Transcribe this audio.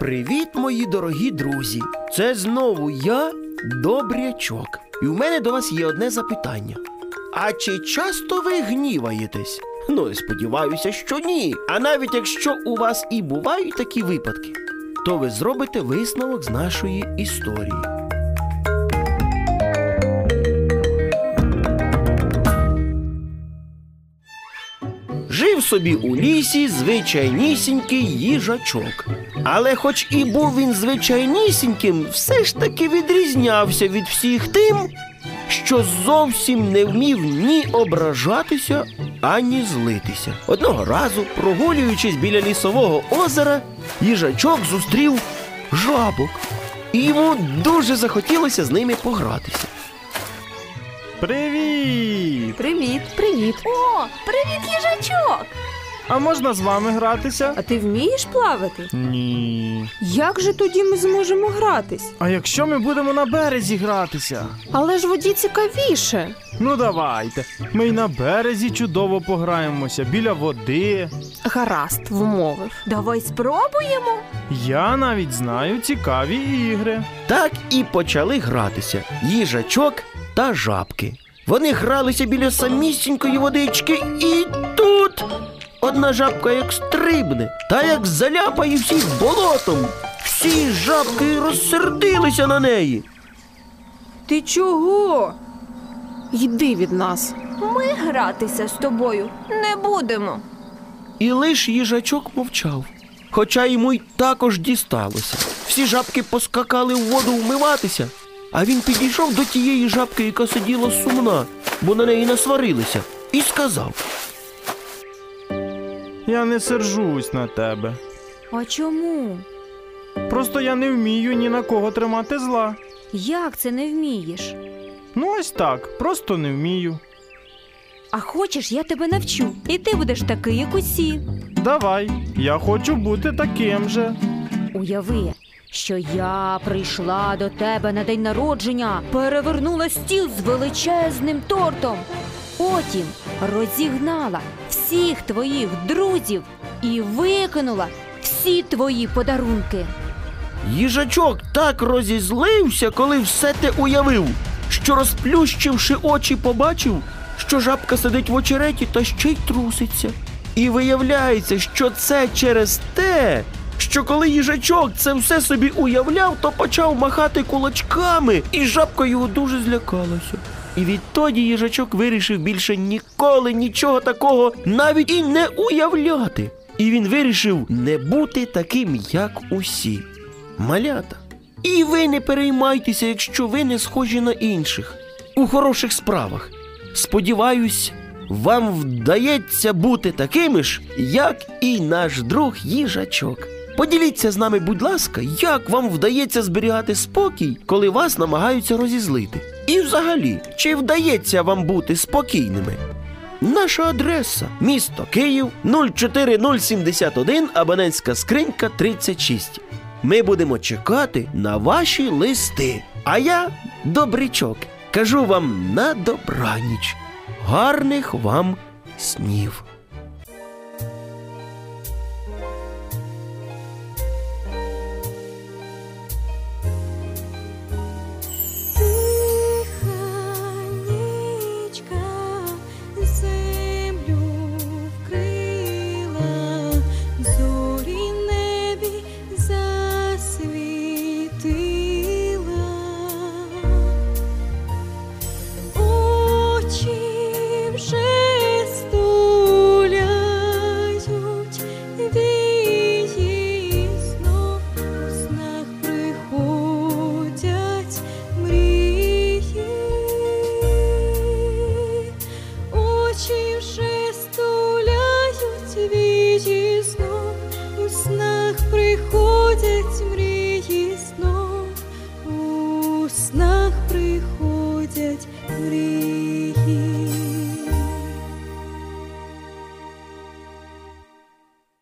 Привіт, мої дорогі друзі! Це знову я, Добрячок. І в мене до вас є одне запитання. А чи часто ви гніваєтесь? Ну, сподіваюся, що ні. А навіть якщо у вас і бувають такі випадки, то ви зробите висновок з нашої історії. Жив собі у лісі звичайнісінький їжачок. Але хоч і був він звичайнісіньким, все ж таки відрізнявся від всіх тим, що зовсім не вмів ні ображатися, ані злитися. Одного разу, прогулюючись біля лісового озера, їжачок зустрів жабок, і йому дуже захотілося з ними погратися. Привіт! Привіт, привіт. О, привіт, їжачок! А можна з вами гратися? А ти вмієш плавати? Ні. Як же тоді ми зможемо гратись? А якщо ми будемо на березі гратися? Але ж воді цікавіше. Ну давайте. Ми й на березі чудово пограємося біля води. Гаразд, вмовив. Давай спробуємо. Я навіть знаю цікаві ігри. Так і почали гратися їжачок та жабки. Вони гралися біля самісінької водички, і тут одна жабка як стрибне, та як заляпає всіх болотом. Всі жабки розсердилися на неї. Ти чого? Йди від нас. Ми гратися з тобою не будемо. І лиш їжачок мовчав. Хоча йому й також дісталося. Всі жабки поскакали в воду вмиватися, а він підійшов до тієї жабки, яка сиділа сумна, бо на неї насварилися, і сказав: Я не сержусь на тебе. А чому? Просто я не вмію ні на кого тримати зла. Як це не вмієш? Ну ось так, просто не вмію. А хочеш, я тебе навчу, і ти будеш такий, як усі. Давай, я хочу бути таким же. Уяви, що я прийшла до тебе на день народження, перевернула стіл з величезним тортом. Потім розігнала всіх твоїх друзів і викинула всі твої подарунки. Їжачок так розізлився, коли все те уявив, що розплющивши очі, побачив, що жабка сидить в очереті та ще й труситься. І виявляється, що це через те, що коли їжачок це все собі уявляв, то почав махати кулачками, і жабка його дуже злякалася. І відтоді їжачок вирішив більше ніколи нічого такого навіть і не уявляти. І він вирішив не бути таким, як усі. Малята. І ви не переймайтеся, якщо ви не схожі на інших у хороших справах. Сподіваюсь, вам вдається бути такими ж, як і наш друг їжачок. Поділіться з нами, будь ласка, як вам вдається зберігати спокій, коли вас намагаються розізлити. І взагалі, чи вдається вам бути спокійними? Наша адреса місто Київ 04071, абонентська скринька 36. Ми будемо чекати на ваші листи. А я, добрячок, кажу вам на добраніч. Гарних вам снів. Крихи.